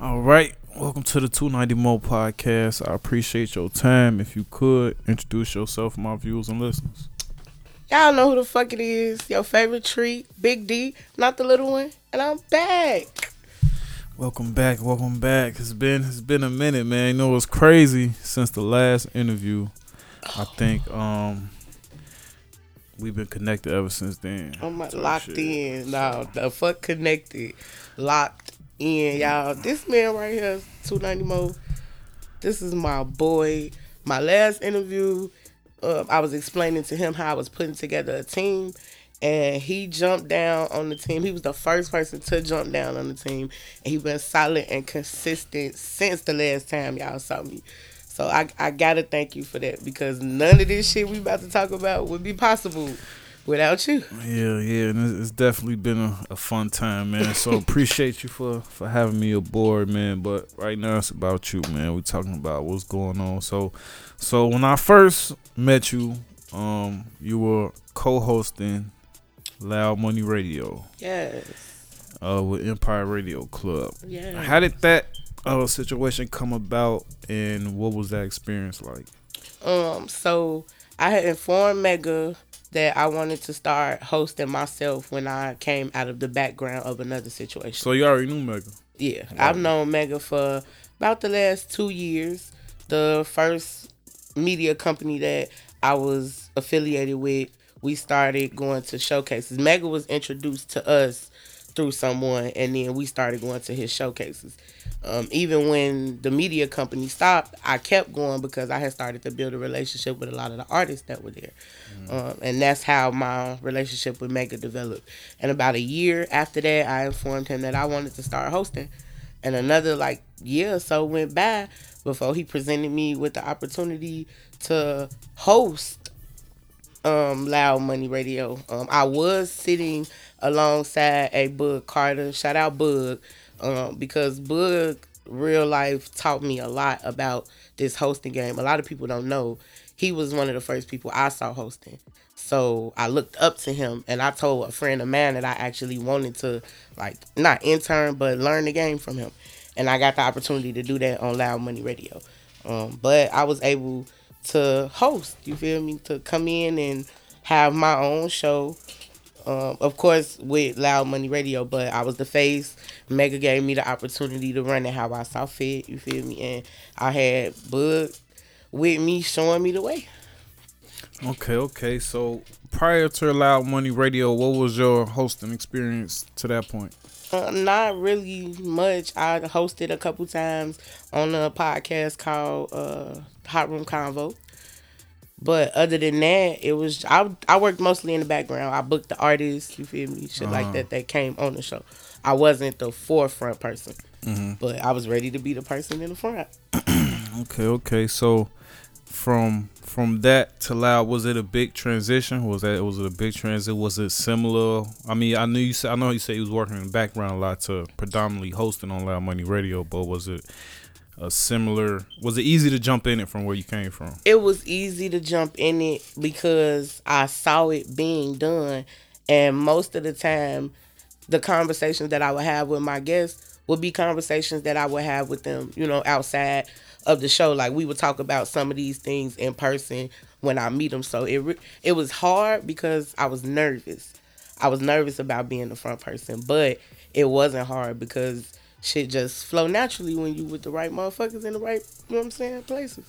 All right. Welcome to the 290 Mo podcast. I appreciate your time. If you could introduce yourself, my viewers and listeners. Y'all know who the fuck it is. Your favorite treat, Big Dii, not the little one. And I'm back. Welcome back. Welcome back. It's been it's been a minute, man. You know it's crazy since the last interview. I think um we've been connected ever since then. I'm locked shit. in. No, the fuck connected. Locked in, y'all. This man right here, 290 Mo. This is my boy. My last interview, uh, I was explaining to him how I was putting together a team, and he jumped down on the team. He was the first person to jump down on the team, and he been solid and consistent since the last time y'all saw me. So I, I gotta thank you for that because none of this shit we about to talk about would be possible without you. Yeah, yeah, and it's- definitely been a, a fun time, man. So appreciate you for for having me aboard, man. But right now it's about you, man. We're talking about what's going on. So, so when I first met you, um, you were co-hosting Loud Money Radio, Yes. uh, with Empire Radio Club. Yeah. How did that uh situation come about, and what was that experience like? Um, so I had informed Mega that I wanted to start hosting myself when I came out of the background of another situation. So you already knew Mega. Yeah, I've known Mega for about the last two years. The first media company that I was affiliated with, we started going to showcases. Mega was introduced to us through someone, and then we started going to his showcases. Um, even when the media company stopped, I kept going because I had started to build a relationship with a lot of the artists that were there. Um, and that's how my relationship with Mega developed. And about a year after that, I informed him that I wanted to start hosting. And another like year or so went by before he presented me with the opportunity to host um Loud Money Radio. Um I was sitting alongside a Boog Carter. Shout out Boog. Um because Boog real life taught me a lot about this hosting game. A lot of people don't know. He was one of the first people I saw hosting. So I looked up to him and I told a friend of mine that I actually wanted to like not intern but learn the game from him. And I got the opportunity to do that on Loud Money Radio. Um, but I was able to host, you feel me, to come in and have my own show. Um, of course, with Loud Money Radio, but I was the face. Mega gave me the opportunity to run it how I saw fit. You feel me? And I had Bud with me, showing me the way. Okay, okay. So prior to Loud Money Radio, what was your hosting experience to that point? Uh, not really much. I hosted a couple times on a podcast called uh, Hot Room Convo. But other than that, it was I I worked mostly in the background. I booked the artists, you feel me, shit like that uh-huh. that came on the show. I wasn't the forefront person, mm-hmm. but I was ready to be the person in the front. Okay, okay. So from from that to Loud, was it a big transition? Was that was it a big transit? Was it similar? I mean, I knew you said I know you said you was working in the background a lot to predominantly hosting on Loud Money Radio, but was it a similar? Was it easy to jump in it from where you came from? it was easy to jump in it because I saw it being done. And most of the time, the conversations that I would have with my guests would be conversations that I would have with them, you know, outside of the show. Like we would talk about some of these things in person when I meet them. So it it was hard because I was nervous. I was nervous about being the front person, but it wasn't hard because shit just flow naturally when you with the right motherfuckers in the right, you know what I'm saying, places.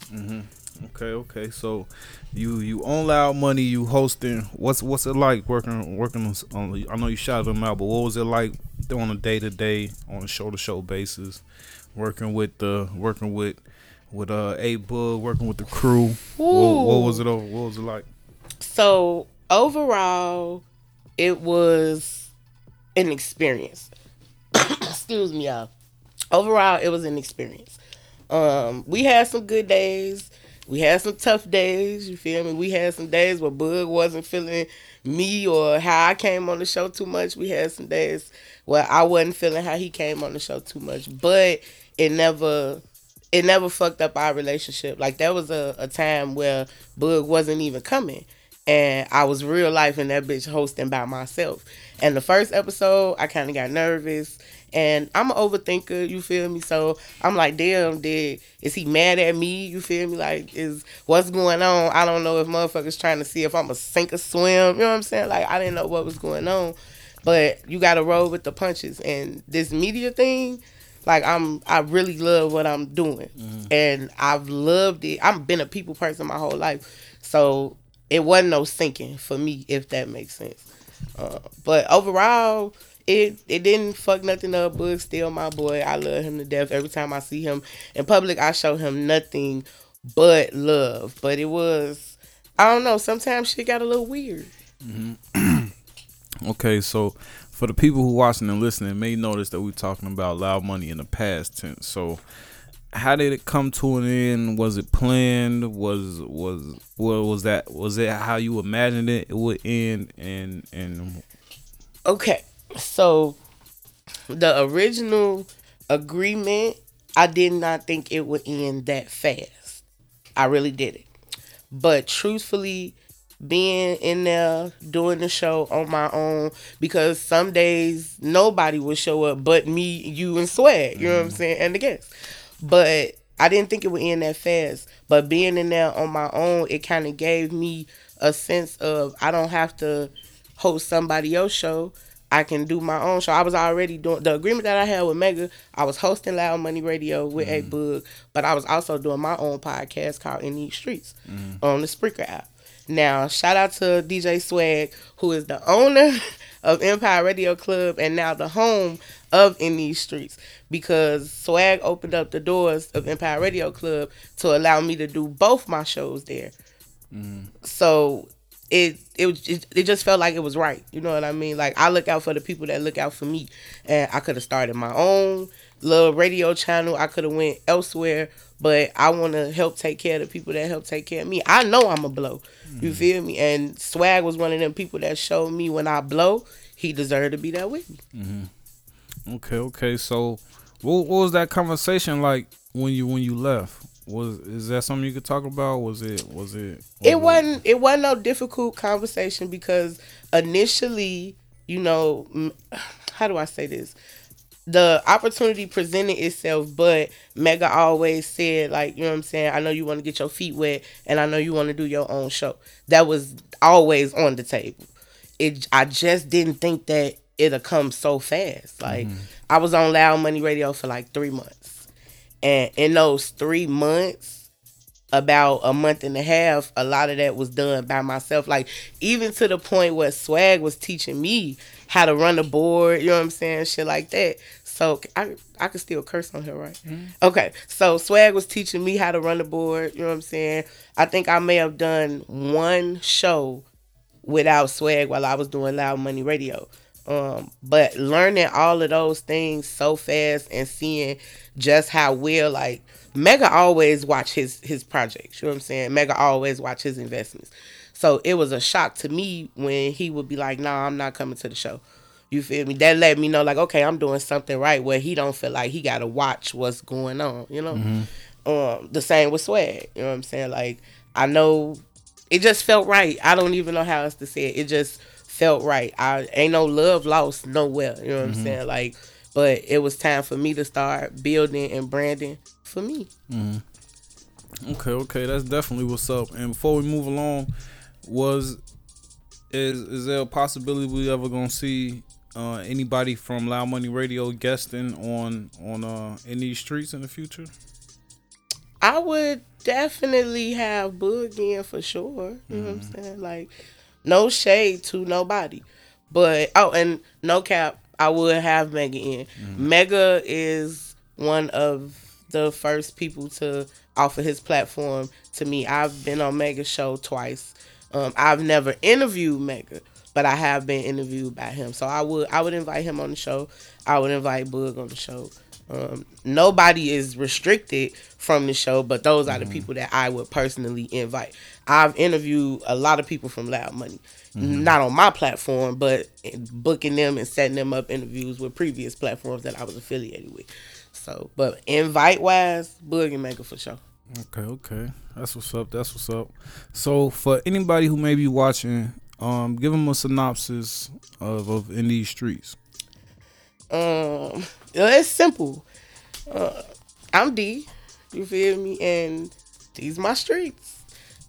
Okay, okay. So you you own Loud Money, you hosting. What's what's it like working working on? I know you shouted them out, but what was it like on a day to day, on a show to show basis, working with the working with with uh A Boog, working with the crew. What, what was it? o- What was it like? So overall, it was an experience. Excuse me, y'all. Overall, it was an experience. Um, we had some good days. We had some tough days. You feel me? We had some days where Boog wasn't feeling me or how I came on the show too much. We had some days where I wasn't feeling how he came on the show too much. But it never it never fucked up our relationship. Like there was a, a time where Boog wasn't even coming. And I was real life in that bitch hosting by myself. And the first episode, I kind of got nervous. And I'm an overthinker, you feel me? So I'm like, damn, did is he mad at me? You feel me? Like, is what's going on? I don't know if motherfuckers trying to see if I'm a sink or swim. You know what I'm saying? Like, I didn't know what was going on. But you gotta roll with the punches. And this media thing, like I'm I really love what I'm doing. Mm-hmm. And I've loved it. I've been a people person my whole life. So it wasn't no sinking for me, if that makes sense. Uh, but overall, it it didn't fuck nothing up. Boog still my boy. I love him to death. Every time I see him in public, I show him nothing but love. But it was, I don't know. Sometimes shit got a little weird. Mm-hmm. okay, so for the people who watching and listening, may notice that we're talking about loud money in the past tense. So how did it come to an end? Was it planned? Was was what was that? Was it how you imagined it? It would end and and. Okay, so the original agreement, I did not think it would end that fast. I really did it, but truthfully, being in there doing the show on my own because some days nobody would show up but me, you, and Swag. You know what I'm mm-hmm. saying, and the guests. But I didn't think it would end that fast. But being in there on my own, it kind of gave me a sense of I don't have to host somebody else's show. I can do my own show. I was already doing the agreement that I had with Mega. I was hosting Loud Money Radio with mm. A Boog, but I was also doing my own podcast called N' Dii's Streetz mm. on the Spreaker app. Now, shout out to DJ Swag, who is the owner of Empire Radio Club and now the home of N' Dii's Streetz because Swag opened up the doors of Empire Radio Club to allow me to do both my shows there. Mm. So it, it it it just felt like it was right. You know what I mean? Like I look out for the people that look out for me, and I could have started my own little radio channel. I could have went elsewhere, but I want to help take care of the people that help take care of me. I know I'm a blow. Mm. You feel me? And Swag was one of them people that showed me when I blow, he deserved to be there with me. Mm-hmm. Okay, okay. So, what, what was that conversation like when you when you left? Was is that something you could talk about? Was it was it? Was it wasn't. It wasn't no difficult conversation because initially, you know, how do I say this? the opportunity presented itself, but Mega always said, like, you know what I'm saying? I know you want to get your feet wet and I know you want to do your own show. That was always on the table. It I just didn't think that it'll come so fast. Like mm-hmm. I was on Loud Money Radio for like three months. And in those three months, about a month and a half, a lot of that was done by myself. Like even to the point where Swag was teaching me how to run the board, you know what I'm saying? Shit like that. So I I could still curse on here, right? Mm-hmm. Okay. So Swag was teaching me how to run the board. You know what I'm saying? I think I may have done one show without Swag while I was doing Loud Money Radio. Um, but learning all of those things so fast and seeing just how well like Mega always watch his his projects. You know what I'm saying? Mega always watch his investments. So it was a shock to me when he would be like, "Nah, I'm not coming to the show." You feel me? That let me know like, okay, I'm doing something right where he don't feel like he got to watch what's going on. You know. Mm-hmm. Um, the same with swag. You know what I'm saying? Like I know it just felt right. I don't even know how else to say it. It just felt right. I ain't no love lost nowhere. You know what mm-hmm. I'm saying? Like, but it was time for me to start building and branding for me. Mm-hmm. Okay, okay, that's definitely what's up. And before we move along, was is is there a possibility we ever gonna see uh, anybody from Loud Money Radio guesting on on uh, N' Dii's Streetz in the future? I would definitely have Boog in for sure. You mm. know what I'm mm-hmm. saying? Like, no shade to nobody, but oh, and no cap, I would have Mega in. Mm. Mega is one of the first people to offer his platform to me. I've been on Mega show twice. Um, I've never interviewed Mega, but I have been interviewed by him. So I would I would invite him on the show. I would invite Boog on the show. Um, nobody is restricted from the show, but those are the mm-hmm. people that I would personally invite. I've interviewed a lot of people from Loud Money, mm-hmm. not on my platform, but booking them and setting them up interviews with previous platforms that I was affiliated with. So, but invite wise, Boog and Mega for sure. Okay, okay, that's what's up. That's what's up. So, for anybody who may be watching, um, give them a synopsis of of N' Dii's Streetz. Um, it's simple. Uh, I'm Dii. You feel me? And these my streets.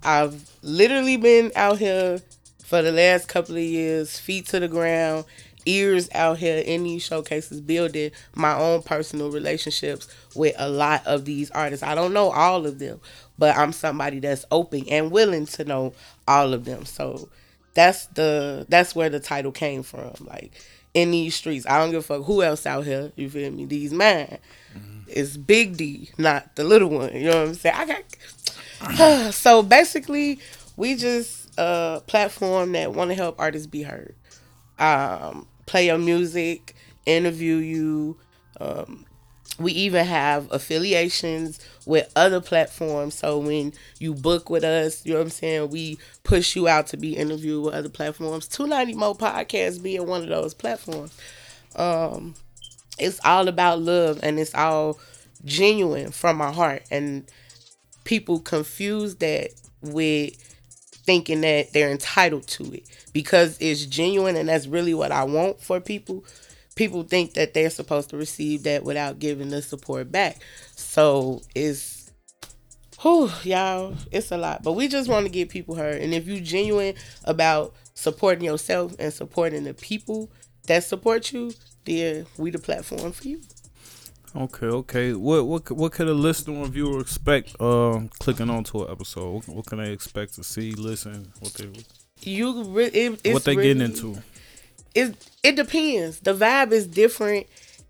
I've literally been out here for the last couple of years, feet to the ground, ears out here in these showcases, building my own personal relationships with a lot of these artists. I don't know all of them, but I'm somebody that's open and willing to know all of them. So that's the that's where the title came from. Like in these streets, I don't give a fuck who else out here. You feel me? These mine. Mm-hmm. It's Big Dii, not the little one. You know what I'm saying? I got. so basically, we just a platform that want to help artists be heard. Um, play your music, interview you, um, we even have affiliations with other platforms. So when you book with us, you know what I'm saying, we push you out to be interviewed with other platforms. 290 Mo Podcast being one of those platforms. Um, it's all about love and it's all genuine from my heart. And people confuse that with thinking that they're entitled to it because it's genuine and that's really what I want for people people think that they're supposed to receive that without giving the support back. So it's whew, y'all, it's a lot. But we just want to get people heard. And if you genuine about supporting yourself and supporting the people that support you, then we the platform for you. Okay, okay. What what what could a listener or viewer expect uh clicking onto an episode? What, what can they expect to see, listen, what they you re- it, what they really, getting into? it it depends. The vibe is different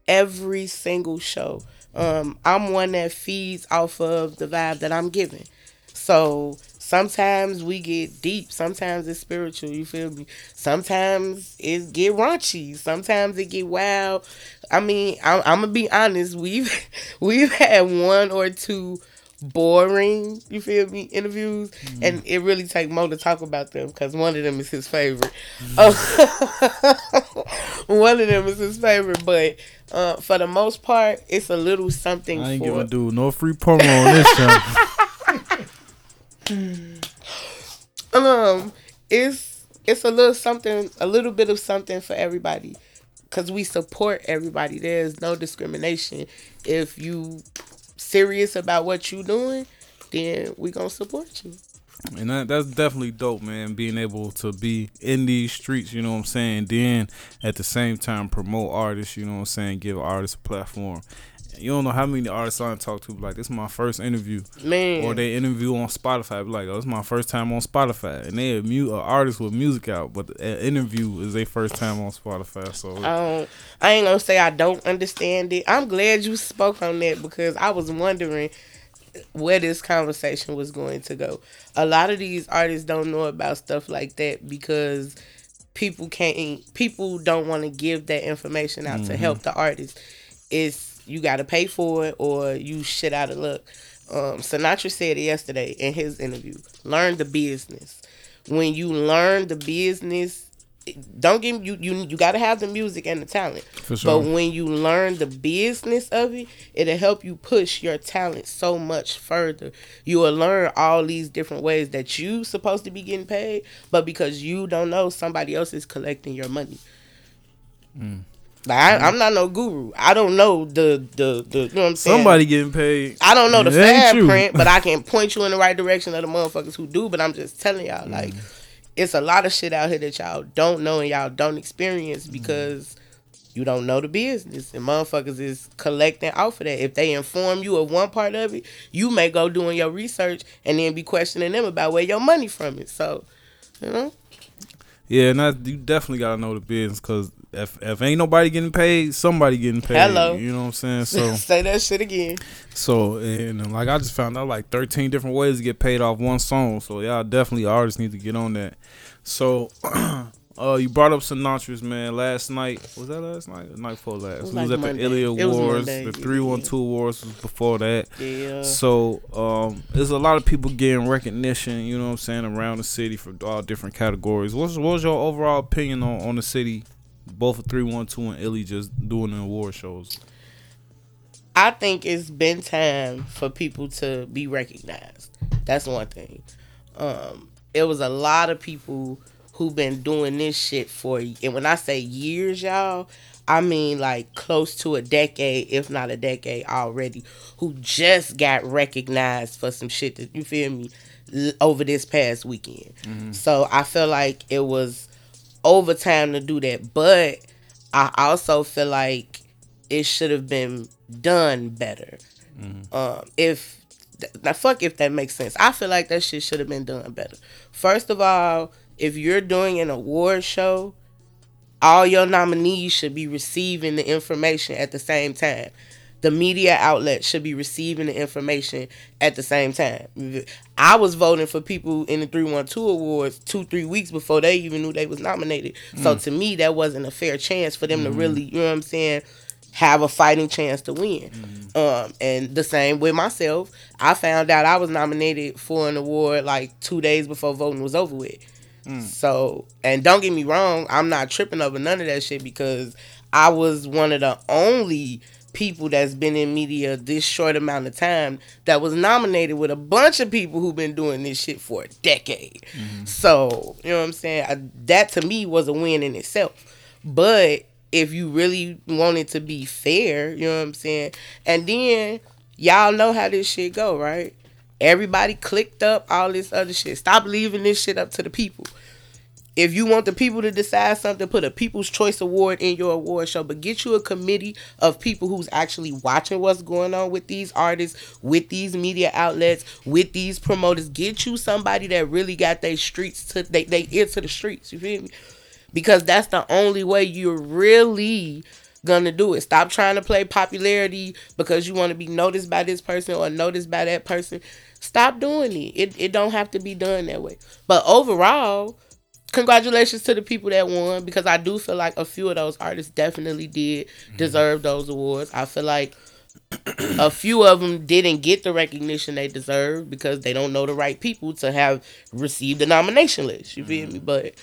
every single show. Um, I'm one that feeds off of the vibe that I'm giving. So sometimes we get deep. Sometimes it's spiritual. You feel me? Sometimes it get raunchy. Sometimes it get wild. I mean, I'm, I'm gonna be honest. We've we've had one or two boring, you feel me, interviews, mm-hmm. and it really take Mo to talk about them because one of them is his favorite. Mm-hmm. one of them is his favorite, but uh, for the most part, it's a little something. I ain't for... gonna do no free promo on this. um, it's it's a little something, a little bit of something for everybody. Cause we support everybody. There's no discrimination. If you serious about what you doing, then we gonna support you. And that, that's definitely dope, man. Being able to be in these streets, you know what I'm saying. Then at the same time promote artists, you know what I'm saying. Give artists a platform. You don't know how many artists I talk to like this is my first interview, man. Or they interview on Spotify, be like, oh, this is my first time on Spotify, and they a mute an artist with music out, but the interview is their first time on Spotify. So um, I ain't gonna say I don't understand it. I'm glad you spoke on that because I was wondering where this conversation was going to go. A lot of these artists don't know about stuff like that because people can't people don't want to give that information out mm-hmm. to help the artist. It's you got to pay for it or you shit out of luck. Um, Sinatra said it yesterday in his interview. Learn the business. When you learn the business, don't get you you you got to have the music and the talent. Sure. But when you learn the business of it, it'll help you push your talent so much further. You will learn all these different ways that you supposed to be getting paid, but because you don't know, somebody else is collecting your money. Mm. Like I, am not no guru. I don't know the the the. You know what I'm saying? Somebody getting paid. I don't know the fab print, but I can point you in the right direction of the motherfuckers who do. But I'm just telling y'all, mm. like, it's a lot of shit out here that y'all don't know and y'all don't experience mm. because you don't know the business. And motherfuckers is collecting off of that. If they inform you of one part of it, you may go doing your research and then be questioning them about where your money from it. So, you know. Yeah, and that, you definitely gotta know the business because if if ain't nobody getting paid, somebody getting paid. Hello. You know what I'm saying? So say that shit again. So and like I just found out like 13 different ways to get paid off one song. So y'all definitely artists need to get on that. So uh you brought up Sinatra's man last night. Was that last night? The night before last. It was, it was at Monday. the Illy Awards. The three one two awards was before that. Yeah. So um there's a lot of people getting recognition, you know what I'm saying, around the city for all different categories. What's what's your overall opinion on, on the city both of three one two and Illy just doing the award shows? I think it's been time for people to be recognized. That's one thing. Um, it was a lot of people who've been doing this shit for and when I say years, y'all, I mean like close to a decade, if not a decade already, who just got recognized for some shit that you feel me over this past weekend. Mm-hmm. So I feel like it was over time to do that, but I also feel like it should have been done better. Mm-hmm. Um, if now fuck if that makes sense. I feel like that shit should have been done better. First of all, if you're doing an award show, all your nominees should be receiving the information at the same time. The media outlet should be receiving the information at the same time. I was voting for people in the 312 awards two, three weeks before they even knew they was nominated. Mm. So to me, that wasn't a fair chance for them mm. to mm-hmm. really, you know what I'm saying, have a fighting chance to win. Mm. Um, and the same with myself. I found out I was nominated for an award like two days before voting was over with. Mm. So, and don't get me wrong, I'm not tripping over none of that shit because I was one of the only people that's been in media this short amount of time that was nominated with a bunch of people who've been doing this shit for a decade. Mm-hmm. So, you know what I'm saying? I, that to me was a win in itself. But if you really wanted to be fair, you know what I'm saying? And then y'all know how this shit go, right? Everybody clicked up all this other shit. Stop leaving this shit up to the people. If you want the people to decide something, put a People's Choice Award in your award show, but get you a committee of people who's actually watching what's going on with these artists, with these media outlets, with these promoters. Get you somebody that really got their streets to they, they ear to the streets. You feel me? Because that's the only way you're really gonna do it. Stop trying to play popularity because you want to be noticed by this person or noticed by that person. Stop doing it. It it don't have to be done that way. But overall, congratulations to the people that won because I do feel like a few of those artists definitely did mm-hmm. deserve those awards. I feel like a few of them didn't get the recognition they deserve because they don't know the right people to have received the nomination list. You feel mm-hmm. me? But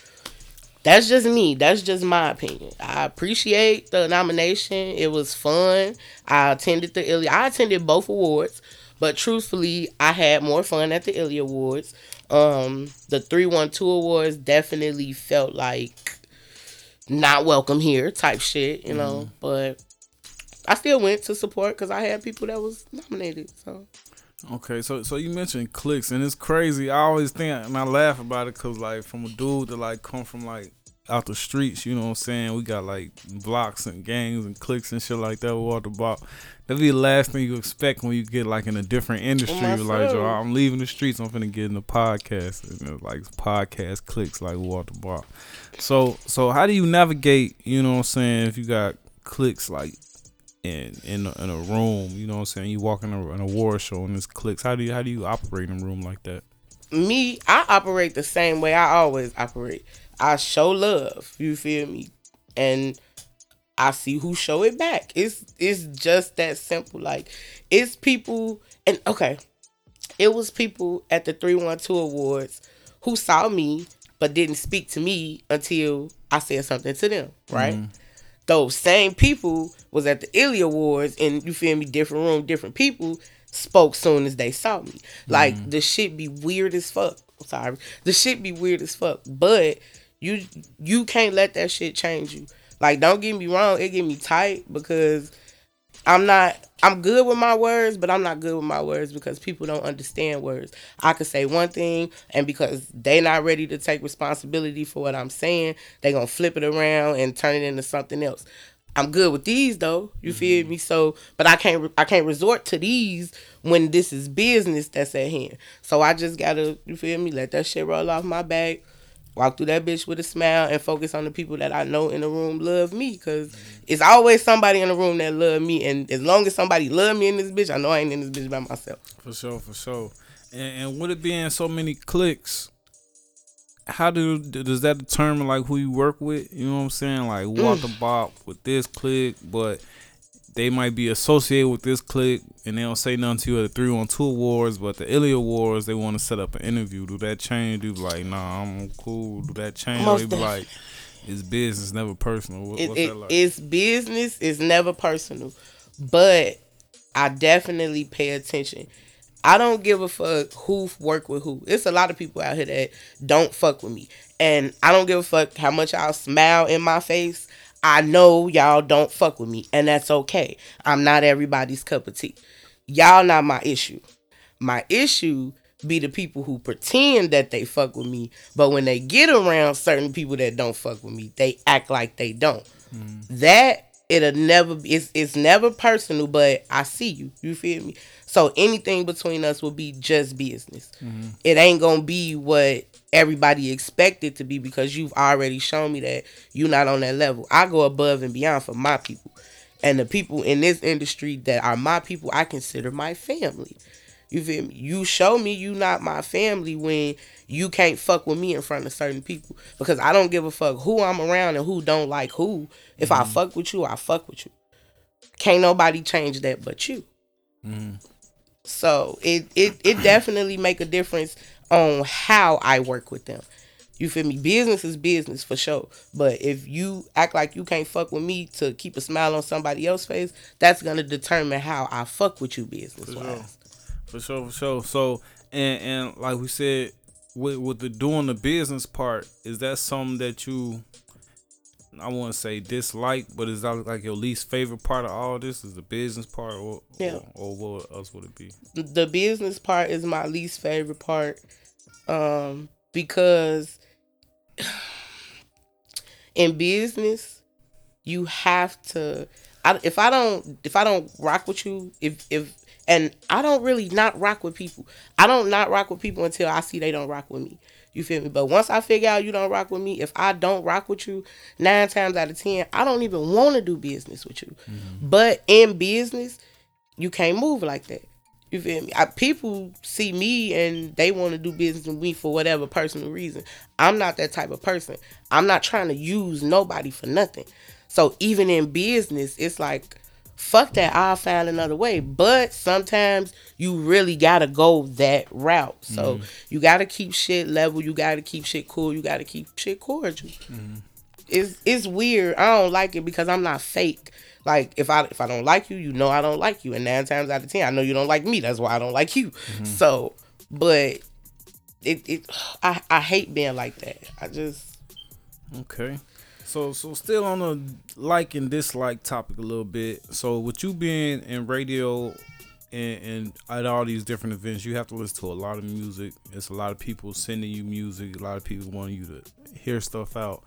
that's just me. That's just my opinion. I appreciate the nomination. It was fun. I attended the Illy. I attended both awards, but truthfully, I had more fun at the Illy Awards. Um, the three one two awards definitely felt like not welcome here type shit, you know. Mm. But I still went to support because I had people that was nominated. So. Okay, so so you mentioned clicks, and it's crazy. I always think, and I laugh about it, cause like from a dude that like come from like out the streets, you know what I'm saying? We got like blocks and gangs and cliques and shit like that. Water ball. That'd be the last thing you expect when you get like in a different industry. Like, Yo, I'm leaving the streets. I'm finna get in the podcast. And like podcast clicks like Walter Bar. So so how do you navigate? You know what I'm saying? If you got clicks like in in a, in a room, you know what I'm saying? You walk in a, in a war show and it's clicks. How do you how do you operate in a room like that? Me, I operate the same way I always operate. I show love. You feel me? And I see who show it back. It's it's just that simple. Like it's people and okay. It was people at the 312 awards who saw me but didn't speak to me until I said something to them, right? Mm-hmm. Those same people was at the Illy Awards and you feel me, different room, different people spoke soon as they saw me. Like mm-hmm. the shit be weird as fuck. I'm sorry. The shit be weird as fuck. But you you can't let that shit change you. Like don't get me wrong, it get me tight because I'm not I'm good with my words, but I'm not good with my words because people don't understand words. I could say one thing and because they not ready to take responsibility for what I'm saying, they going to flip it around and turn it into something else. I'm good with these though. You mm-hmm. feel me? So, but I can't I can't resort to these when this is business that's at hand. So I just got to you feel me? Let that shit roll off my back walk through that bitch with a smile and focus on the people that I know in the room love me because mm-hmm. it's always somebody in the room that love me and as long as somebody love me in this bitch I know I ain't in this bitch by myself for sure for sure and, and with it being so many clicks how do does that determine like who you work with you know what I'm saying like Walter mm. Bob with this click but they might be associated with this clique and they don't say nothing to you at the three on two awards, but the Illy Awards they want to set up an interview. Do that change? Do like, nah, I'm cool. Do that change? Most they be like, it's business, never personal. What, it, what's it, that like? It's business. It's never personal, but I definitely pay attention. I don't give a fuck who work with who. It's a lot of people out here that don't fuck with me, and I don't give a fuck how much I'll smile in my face. I know y'all don't fuck with me, and that's okay. I'm not everybody's cup of tea. Y'all not my issue. My issue be the people who pretend that they fuck with me, but when they get around certain people that don't fuck with me, they act like they don't. Mm. That it'll never be it's, it's never personal, but I see you. You feel me? So anything between us will be just business. Mm-hmm. It ain't gonna be what everybody expected to be because you've already shown me that you're not on that level. I go above and beyond for my people. And the people in this industry that are my people, I consider my family. You feel me? You show me you not my family when you can't fuck with me in front of certain people. Because I don't give a fuck who I'm around and who don't like who. If mm-hmm. I fuck with you, I fuck with you. Can't nobody change that but you. Mm-hmm. So it it it definitely make a difference on how I work with them. You feel me? Business is business for sure. But if you act like you can't fuck with me to keep a smile on somebody else's face, that's gonna determine how I fuck with you business wise. For sure, for sure. So and and like we said, with with the doing the business part, is that something that you I want to say dislike, but is that like your least favorite part of all this? Is the business part, or yeah, or, or what else would it be? The business part is my least favorite part, um, because in business you have to. I, if I don't if I don't rock with you, if if and I don't really not rock with people. I don't not rock with people until I see they don't rock with me. You feel me? But once I figure out you don't rock with me, if I don't rock with you, nine times out of ten, I don't even want to do business with you. Mm-hmm. But in business, you can't move like that. You feel me? I, people see me and they want to do business with me for whatever personal reason. I'm not that type of person. I'm not trying to use nobody for nothing. So even in business, it's like fuck that, I'll find another way. But sometimes you really gotta go that route. So mm-hmm. you gotta keep shit level, you gotta keep shit cool, you gotta keep shit cordial. Mm-hmm. It's it's weird. I don't like it because I'm not fake. Like if I if I don't like you, you know I don't like you. And nine times out of ten, I know you don't like me. That's why I don't like you. Mm-hmm. So but it, it I, I hate being like that. I just Okay. So so still on a like and dislike topic a little bit. So with you being in radio and, and, at all these different events, you have to listen to a lot of music. It's a lot of people sending you music. A lot of people want you to hear stuff out.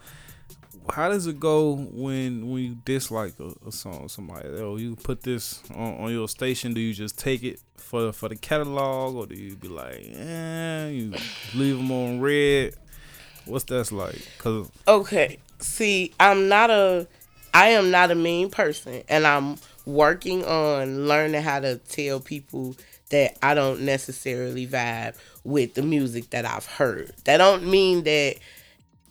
How does it go when when you dislike a, a song? Somebody, oh, you put this on, on, your station. Do you just take it for for the catalog, or do you be like, eh, you leave them on red? What's that like? Cause okay, see, I'm not a I am not a mean person and I'm working on learning how to tell people that I don't necessarily vibe with the music that I've heard. That don't mean that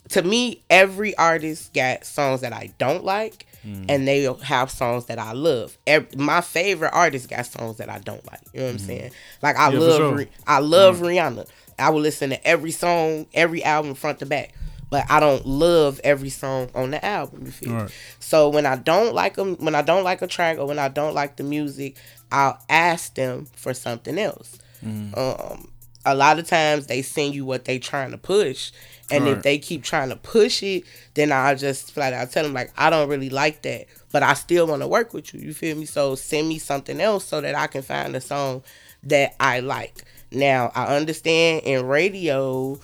to me every artist got songs that I don't like mm. and they have songs that I love. Every, my favorite artist got songs that I don't like. You know what mm. I'm mm-hmm. saying? Like I yeah, love sure. I love mm. Rihanna. I will listen to every song, every album front to back but I don't love every song on the album. You feel? Right. So when I don't like them, when I don't like a track or when I don't like the music, I'll ask them for something else. Mm. Um, a lot of times they send you what they trying to push, and right. if they keep trying to push it, then I'll just flat out tell them like I don't really like that, but I still want to work with you. You feel me? So send me something else so that I can find a song that I like. Now I understand in radio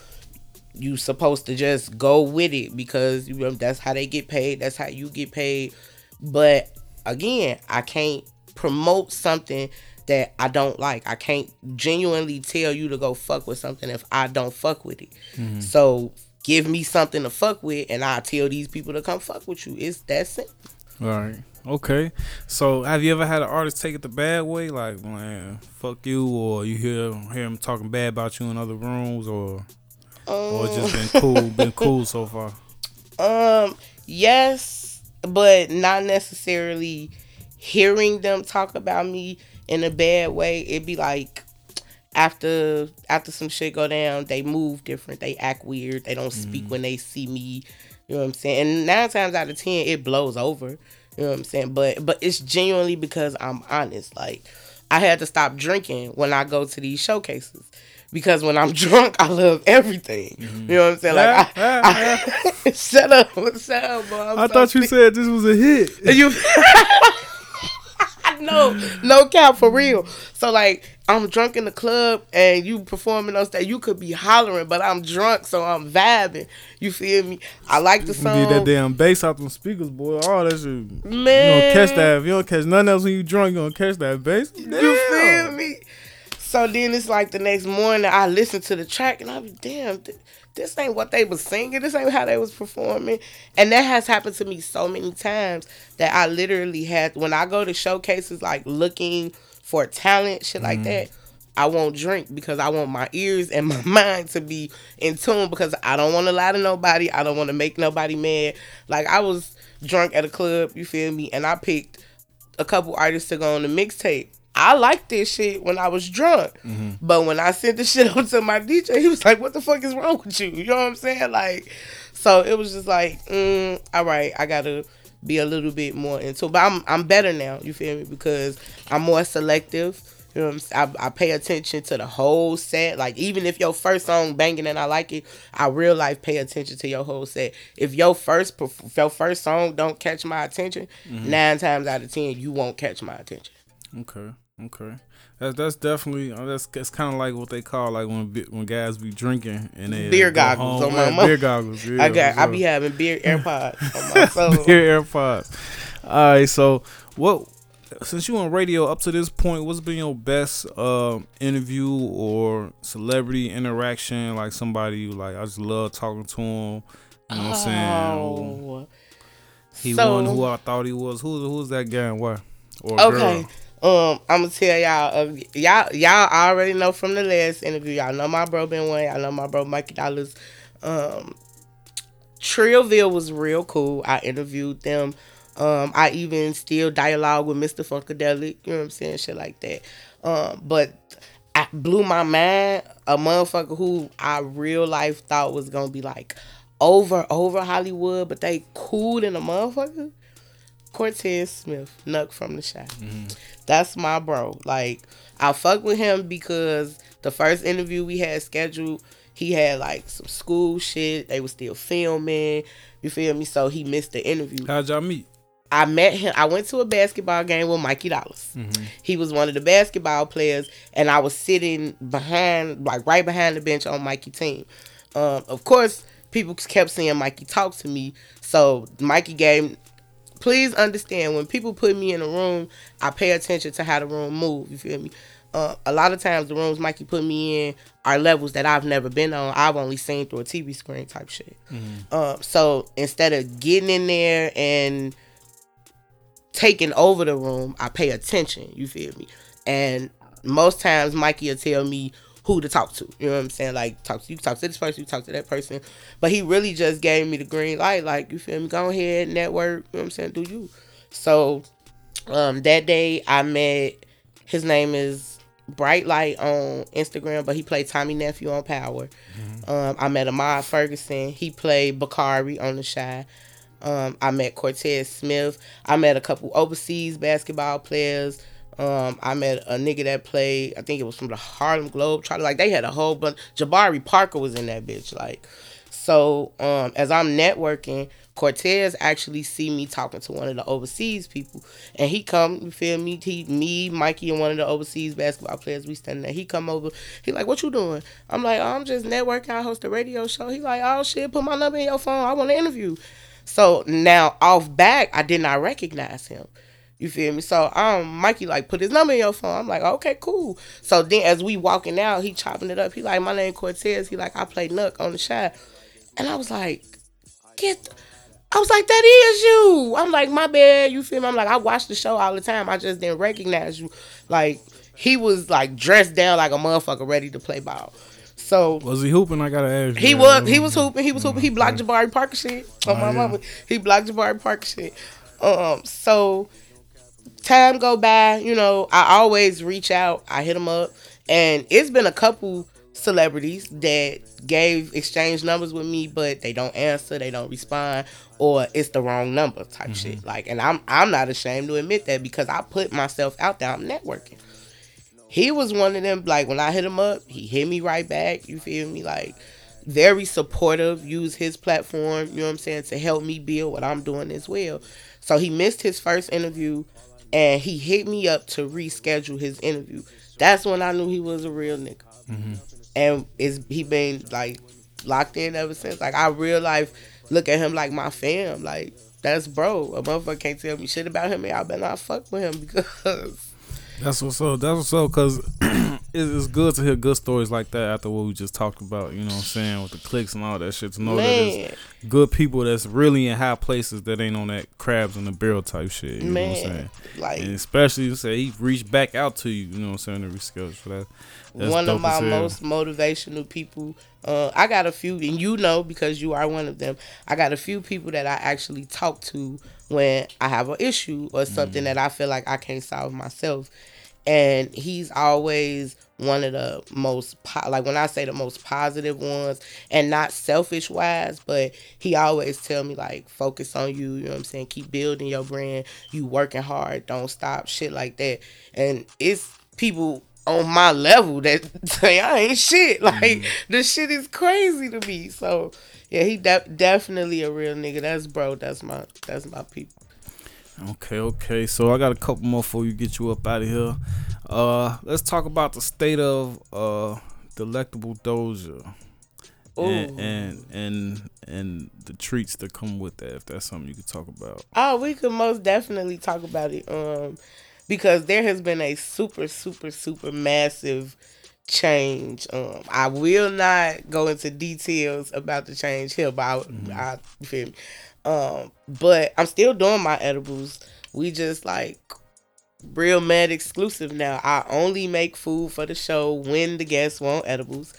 you supposed to just go with it because you know that's how they get paid that's how you get paid. But again i can't promote something that i don't like. I can't genuinely tell you to go fuck with something if i don't fuck with it. Mm-hmm. so give me something to fuck with and i'll tell these people to come fuck with you. It's that simple. All right. Okay. So have you ever had an artist take it the bad way? Like man fuck you or you hear hear him talking bad about you in other rooms or um, or just been cool, been cool so far. Um, yes, but not necessarily hearing them talk about me in a bad way. It'd be like after after some shit go down, they move different, they act weird, they don't speak mm. when they see me. You know what I'm saying? And nine times out of ten, it blows over. You know what I'm saying? But but it's genuinely because I'm honest. Like I had to stop drinking when I go to these showcases because when I'm drunk, I love everything. Mm-hmm. You know what I'm saying? Like, I, I, shut up, shut up, bro. I'm i so thought you said this was a hit. You, no, no cap for real. So like, I'm drunk in the club and you performing on stage. You could be hollering, but I'm drunk, so I'm vibing. You feel me? I like the song. Get that damn bass out them speakers, boy. Oh, that shit. Man, you don't catch that. If you don't catch nothing else when you drunk, you gonna catch that bass. Damn. You feel me? So then it's like the next morning I listen to the track and I be damn, th- this ain't what they was singing. This ain't how they was performing. And that has happened to me so many times that I literally had when I go to showcases like looking for talent, shit like mm. that. I won't drink because I want my ears and my mind to be in tune because I don't want to lie to nobody. I don't want to make nobody mad. Like I was drunk at a club, you feel me, and I picked a couple artists to go on the mixtape. I liked this shit when I was drunk. Mm-hmm. But when I sent the shit over to my DJ, he was like, What the fuck is wrong with you? You know what I'm saying? Like, so it was just like, mm, all right, I gotta be a little bit more into but I'm I'm better now, you feel me? Because I'm more selective. You know what I'm saying? I, I pay attention to the whole set. Like even if your first song banging and I like it, I real life pay attention to your whole set. If your first if your first song don't catch my attention, mm-hmm. nine times out of ten you won't catch my attention. Okay. Okay, that's that's definitely uh, that's that's kind of like what they call like when when guys be drinking and they beer goggles on my. Beer goggles. Yeah, I got I be having beer AirPods on my phone. beer AirPods. All right, so what? Since you on radio up to this point, what's been your best uh, interview or celebrity interaction? Like somebody you like, I just love talking to him. You know what I'm saying? He so, won who I thought he was. Who's who's that guy and why? Or okay. Girl? Um, I'm gonna tell y'all, uh, y'all, y'all already know from the last interview. Y'all know my bro Ben Wayne. I know my bro Mikey Dollars. Um, Trillville was real cool. I interviewed them. Um, I even still dialogue with Mr. Funkadelic. You know what I'm saying? Shit like that. Um, but I blew my mind. A motherfucker who I real life thought was gonna be like over over Hollywood, but they cool in a motherfucker. Cortez Smith, Nuk from the Chi. Mm-hmm. That's my bro. Like I fuck with him because the first interview we had scheduled, he had like some school shit. They was still filming. You feel me? So he missed the interview. How'd y'all meet? I met him. I went to a basketball game with Mikey Dollars. Mm-hmm. He was one of the basketball players, and I was sitting behind, like right behind the bench on Mikey team. Um, of course, people kept seeing Mikey talk to me, so Mikey gave please understand when people put me in a room, I pay attention to how the room move. You feel me? Uh, a lot of times the rooms Mikey put me in are levels that I've never been on. I've only seen through a TV screen type shit. Mm-hmm. Uh, so instead of getting in there and taking over the room, I pay attention. You feel me? And most times Mikey will tell me who to talk to. You know what I'm saying? Like talk to you talk to this person, you talk to that person. But he really just gave me the green light. Like, you feel me? Go ahead, network, you know what I'm saying? Do you. So um that day I met his name is Bright Light on Instagram, but he played Tommy Nephew on Power. Mm-hmm. Um, I met Ahmad Ferguson. He played Bakari on the Chi. Um, I met Cortez Smith. I met a couple overseas basketball players. Um, I met a nigga that played, I think it was from the Harlem Globe. Try like they had a whole bunch. Jabari Parker was in that bitch. Like, so um, as I'm networking, Cortez actually see me talking to one of the overseas people, and he come, you feel me? He, me, Mikey, and one of the overseas basketball players, we standing there. He come over, he like, "What you doing?" I'm like, oh, "I'm just networking. I host a radio show." He like, "Oh shit, put my number in your phone. I want to interview." So now off back, I did not recognize him. You feel me? So um Mikey like put his number in your phone. I'm like, okay, cool. So then as we walking out, he chopping it up. He like, my name Cortez. He like, I play Nuk on the Chi. And I was like, get I was like, that is you. I'm like, my bad, you feel me? I'm like, I watch the show all the time. I just didn't recognize you. Like, he was like dressed down like a motherfucker ready to play ball. So was he hooping? I gotta ask. He was. He was hooping. He was hooping. He blocked Jabari Parker shit. On oh, my yeah. mama, he blocked Jabari Parker shit. Um. So time go by, you know, I always reach out. I hit them up, and it's been a couple celebrities that gave exchange numbers with me, but they don't answer, they don't respond, or it's the wrong number type mm-hmm. shit. Like, and I'm I'm not ashamed to admit that because I put myself out there. I'm networking. he was one of them. Like when I hit him up, he hit me right back. You feel me? Like very supportive. Use his platform. You know what I'm saying to help me build what I'm doing as well. So he missed his first interview, and he hit me up to reschedule his interview. That's when I knew he was a real nigga. Mm-hmm. And is he been like locked in ever since? Like I real life look at him like my fam. Like that's bro. A motherfucker can't tell me shit about him, and I better not fuck with him because. That's what's up. That's what's up. Cause it's good to hear good stories like that after what we just talked about. You know what I'm saying with the clicks and all that shit. To know Man. that it's good people that's really in high places that ain't on that crabs in the barrel type shit. You Man. know what I'm saying? Like, and especially you say he reached back out to you. You know what I'm saying? To reschedule for that. That's one of my most motivational people. Uh, I got a few, and you know because you are one of them. I got a few people that I actually talk to when I have an issue or something mm that I feel like I can't solve myself. And he's always one of the most po- like when I say the most positive ones, and not selfish wise, but he always tell me like focus on you. You know what I'm saying? Keep building your brand. You working hard. Don't stop. Shit like that. And it's people on my level that say I ain't shit. Like mm. the shit is crazy to me. So yeah, he de- definitely a real nigga. That's bro. That's my that's my people. Okay, okay. So I got a couple more before you get you up out of here. Uh, let's talk about the state of uh delectable doja. And, and and and the treats that come with that, if that's something you could talk about. Oh, we could most definitely talk about it. Um, because there has been a super, super, super massive change. Um, I will not go into details about the change here, but I, mm-hmm. I feel me. Um, but I'm still doing my edibles. We just like real mad exclusive now. I only make food for the show when the guests want edibles.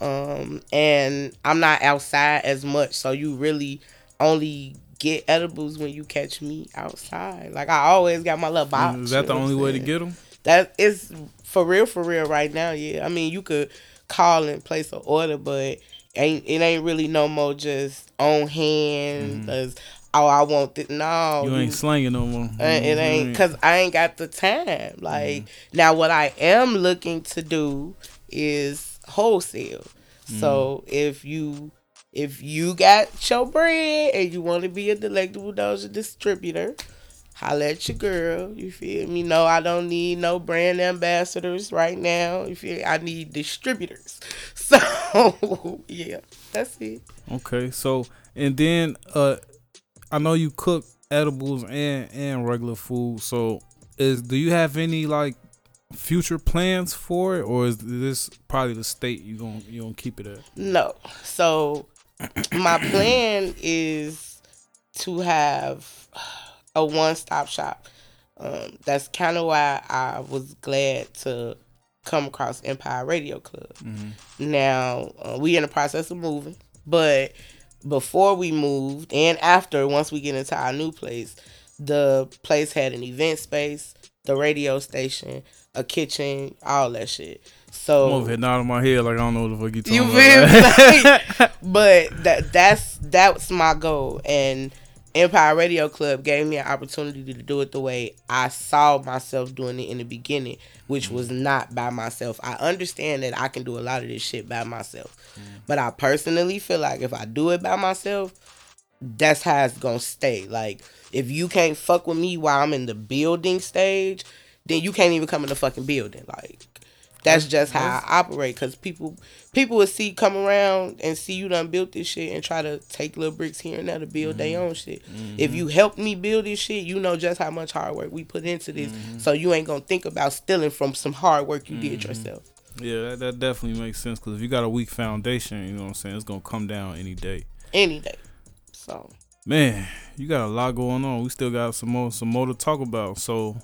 Um, and I'm not outside as much, so you really only get edibles when you catch me outside. Like I always got my little box. Is that the only way to get them? That is for real, for real right now. Yeah, I mean you could call and place an order, but ain't it ain't really no more just on hand. Mm-hmm. Oh, I want it. No, you ain't slanging no more. It ain't because I ain't got the time. Like mm-hmm. now, what I am looking to do is wholesale. Mm-hmm. So if you if you got your bread and you want to be a delectable doja distributor, holla at your girl. You feel me? No, I don't need no brand ambassadors right now. You feel I need distributors. So yeah, that's it. Okay, so and then uh I know you cook edibles and and regular food. So is do you have any like future plans for it or is this probably the state you gonna you gonna keep it at? No. So my plan is to have a one stop shop. Um, that's kind of why I was glad to come across Empire Radio Club. Mm-hmm. Now uh, we in the process of moving, but before we moved and after, once we get into our new place, the place had an event space, the radio station, a kitchen, all that shit. So I'm over here nodding my head like I don't know what the fuck you talking you about. Like, but that that's that's my goal, and Empire Radio Club gave me an opportunity to do it the way I saw myself doing it in the beginning, which was not by myself. I understand that I can do a lot of this shit by myself, mm. but I personally feel like if I do it by myself, that's how it's gonna stay. Like if you can't fuck with me while I'm in the building stage, then you can't even come in the fucking building. Like that's just how I operate. Cause people people will see come around and see you done built this shit and try to take little bricks here and there to build mm-hmm. their own shit. Mm-hmm. If you help me build this shit, you know just how much hard work we put into this. Mm-hmm. So you ain't gonna think about stealing from some hard work you did mm-hmm. yourself. Yeah, that, that definitely makes sense. Cause if you got a weak foundation, you know what I'm saying, it's gonna come down any day. Any day. So. Man, you got a lot going on. We still got some more some more to talk about. So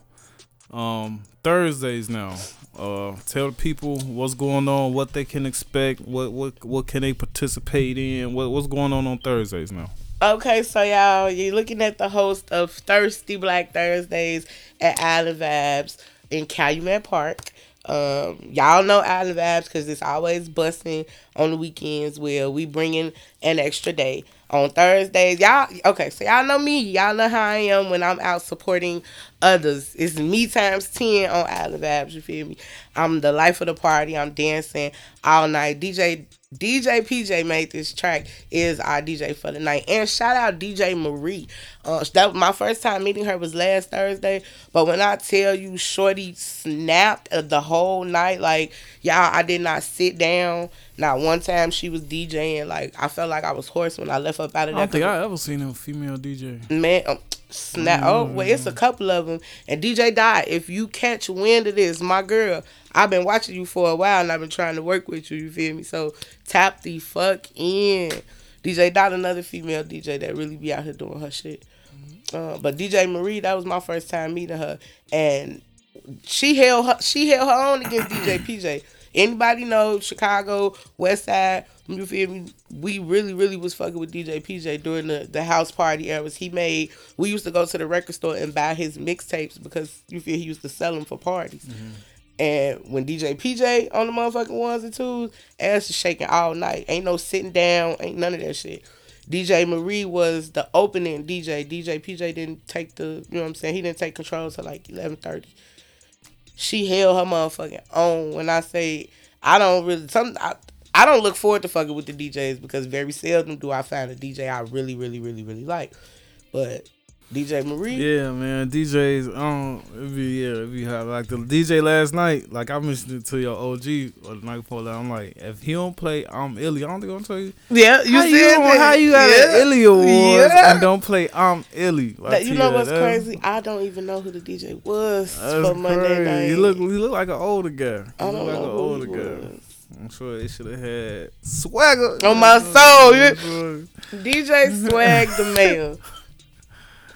um Thursdays now. Uh, tell people what's going on, what they can expect, what what what can they participate in, what what's going on on Thursdays now. Okay, so y'all, you're looking at the host of Thirsty Black Thursdays at Island Vibes in Calumet Park. Um, y'all know Island Vibes because it's always busting on the weekends where we bringing an extra day. On Thursdays. Y'all okay, so y'all know me. Y'all know how I am when I'm out supporting others. It's me times ten on Island Vibes, you feel me? I'm the life of the party. I'm dancing all night. DJ DJ PJ made this track is our DJ for the night. And shout out DJ Marie. Uh, that was my first time meeting her was last Thursday. But when I tell you Shorty snapped the whole night, like y'all, I did not sit down. Not one time she was DJing. Like I felt like I was hoarse when I left up out of I there. don't think I ever seen a female DJ. Man, um, snap. Oh, well, it's a couple of them. And DJ Dot, if you catch wind of this, my girl, I've been watching you for a while and I've been trying to work with you. You feel me? So tap the fuck in. DJ Dot, another female DJ that really be out here doing her shit. Uh, but DJ Marie, that was my first time meeting her, and she held her, she held her own against DJ PJ. Anybody know Chicago West Side? You feel me? We really, really was fucking with DJ PJ during the, the house party eras. He made. We used to go to the record store and buy his mixtapes because you feel he used to sell them for parties. Mm-hmm. And when DJ PJ on the motherfucking ones and twos, ass is shaking all night. Ain't no sitting down. Ain't none of that shit. DJ Marie was the opening DJ. DJ PJ didn't take the, you know what I'm saying? He didn't take control till like 11:30. She held her motherfucking own. When I say I don't really, some I, I don't look forward to fucking with the DJs because very seldom do I find a DJ I really, really, really, really like. But DJ Marie, Yeah, man. DJs, um, it be yeah, it be hot. Like the DJ last night, like I mentioned it to your OG or the night before that. I'm like, if he don't play, I'm illy. I don't think I'm gonna tell you. yeah, you how see you, how you got yeah. an illy award Yeah. and don't play I'm illy? Like, That- you know what's crazy? I don't even know who the DJ was That's for Monday crazy. night. He look, he look like an older guy. I don't like know an who older guy. was. I'm sure they should have had swagger On my soul, you- you. DJ Swag the Mayor.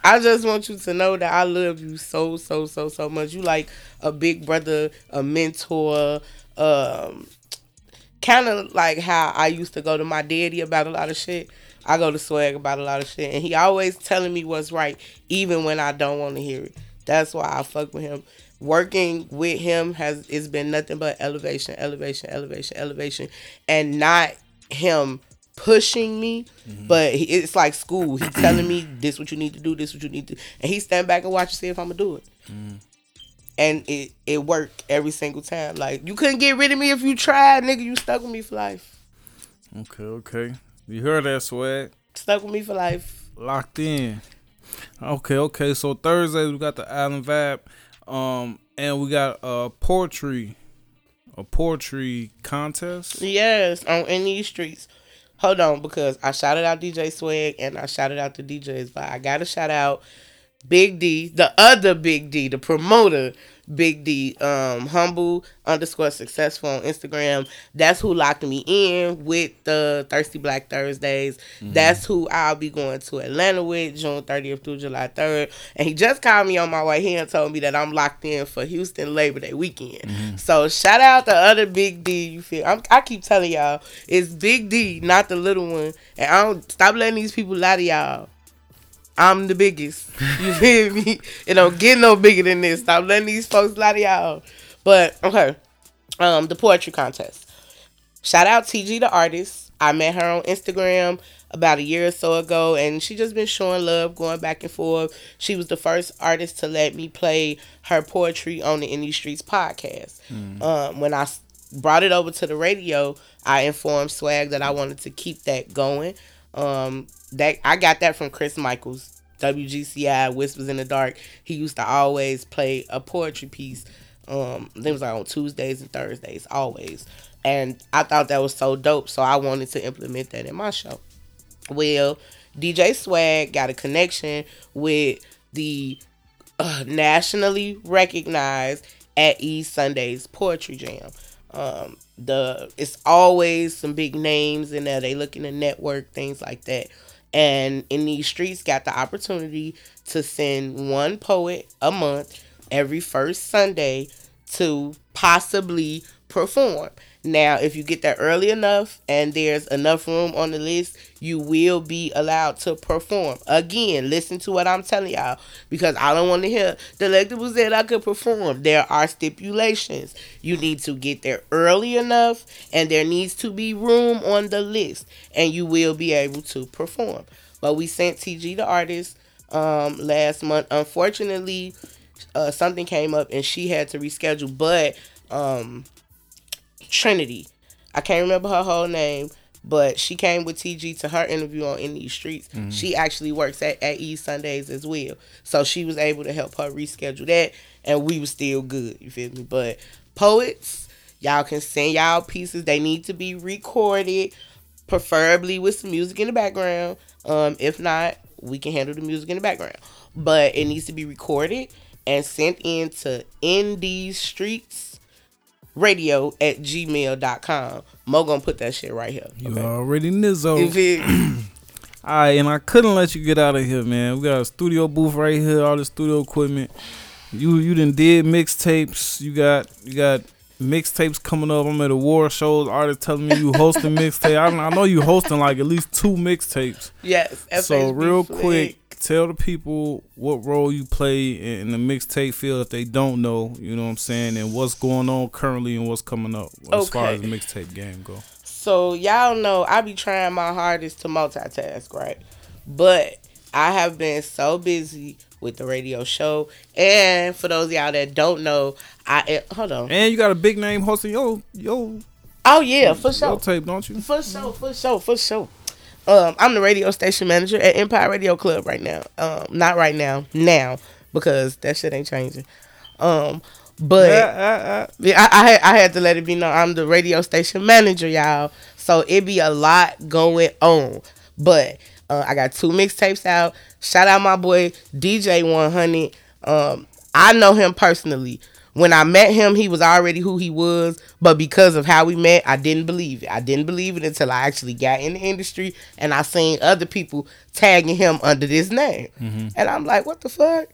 I just want you to know that I love you so, so, so, so much. You like a big brother, a mentor, um, kind of like how I used to go to my daddy about a lot of shit. I go to Swag about a lot of shit, and he always telling me what's right, even when I don't want to hear it. That's why I fuck with him. Working with him has it's been nothing but elevation, elevation, elevation, elevation, and not him pushing me, but he, it's like school. He telling me this what you need to do, this what you need to, and he stand back and watch and see if I'm gonna do it. And it it worked every single time. Like you couldn't get rid of me if you tried, nigga. You stuck with me for life. Okay, okay. You heard that swag? Stuck with me for life. Locked in. Okay, okay. So Thursday we got the Island Vibe, um, and we got a poetry, a poetry contest. Yes, on N' Dii's Streetz. Hold on, because I shouted out DJ Swag and I shouted out the DJs, but I gotta shout out Big D, the other Big D, the promoter, Big D, um, humble underscore successful on Instagram. That's who locked me in with the Thirsty Black Thursdays. That's who I'll be going to Atlanta with June 30th through July 3rd. And he just called me on my way here and told me that I'm locked in for Houston Labor Day weekend. So shout out the other Big D. You feel? I'm, I keep telling y'all, it's Big D, not the little one. And I don't stop letting these people lie to y'all. I'm the biggest. You feel me? It don't get no bigger than this. Stop letting these folks lie to y'all. But okay, um, the poetry contest. Shout out TG the artist. I met her on Instagram about a year or so ago, and she just been showing love, going back and forth. She was the first artist to let me play her poetry on the N' Dii's Streetz podcast. Um, I brought it over to the radio, I informed Swag that I wanted to keep that going. Um, that I got that from Chris Michaels, WGCI Whispers in the Dark. He used to always play a poetry piece. Um, it was like on Tuesdays and Thursdays, always. And I thought that was so dope, so I wanted to implement that in my show. Well, DJ Swag got a connection with the uh, nationally recognized at East Sundays Poetry Jam. Um, the it's always some big names in there. They looking to network things like that. And N' Dii's Streetz, got the opportunity to send one poet a month every first Sunday to possibly perform. Now, if you get there early enough and there's enough room on the list, you will be allowed to perform. Again, listen to what I'm telling y'all because I don't want to hear Dii Lectable said I could perform. There are stipulations. You need to get there early enough and there needs to be room on the list and you will be able to perform. But we sent TG the artist um, last month. Unfortunately, uh, something came up and she had to reschedule, but um, Trinity. I can't remember her whole name, but she came with TG to her interview on N' Dii's Streetz. Mm-hmm. She actually works at, at East Sundays as well. So she was able to help her reschedule that, and we were still good. You feel me? But poets, y'all can send y'all pieces. They need to be recorded, preferably with some music in the background. Um, if not, we can handle the music in the background. But it needs to be recorded and sent in to N' Dii's Streetz radio at gmail.com. Mo gonna put that shit right here. Okay? You already nizzo. all right, and I couldn't let you get out of here, man. We got a studio booth right here, all the studio equipment. You you done did mixtapes. You got you got mixtapes coming up. I'm at award shows. Artists telling me you hosting mixtape. I, I know you hosting like at least two mixtapes. Yes. So real quick, tell the people what role you play in the mixtape field if they don't know, you know what I'm saying, and what's going on currently and what's coming up as okay. far as the mixtape game go. So y'all know I be trying my hardest to multitask, right? But I have been so busy with the radio show, and for those y'all that don't know, I eh, hold on. And you got a big name hosting yo yo. Oh yeah, for sure. tape, don't you? For sure, for sure, for sure. Um, I'm the radio station manager at Empire Radio Club right now. Um, not right now, now because that shit ain't changing. Um, but uh, uh, uh. yeah, I, I, had, I had to let it be known I'm the radio station manager, y'all. So it be a lot going on. But uh, I got two mixtapes out. Shout out my boy DJ 100. Um, I know him personally. When I met him, he was already who he was, but because of how we met, I didn't believe it. I didn't believe it until I actually got in the industry and I seen other people tagging him under this name. Mm-hmm. And I'm like, what the fuck?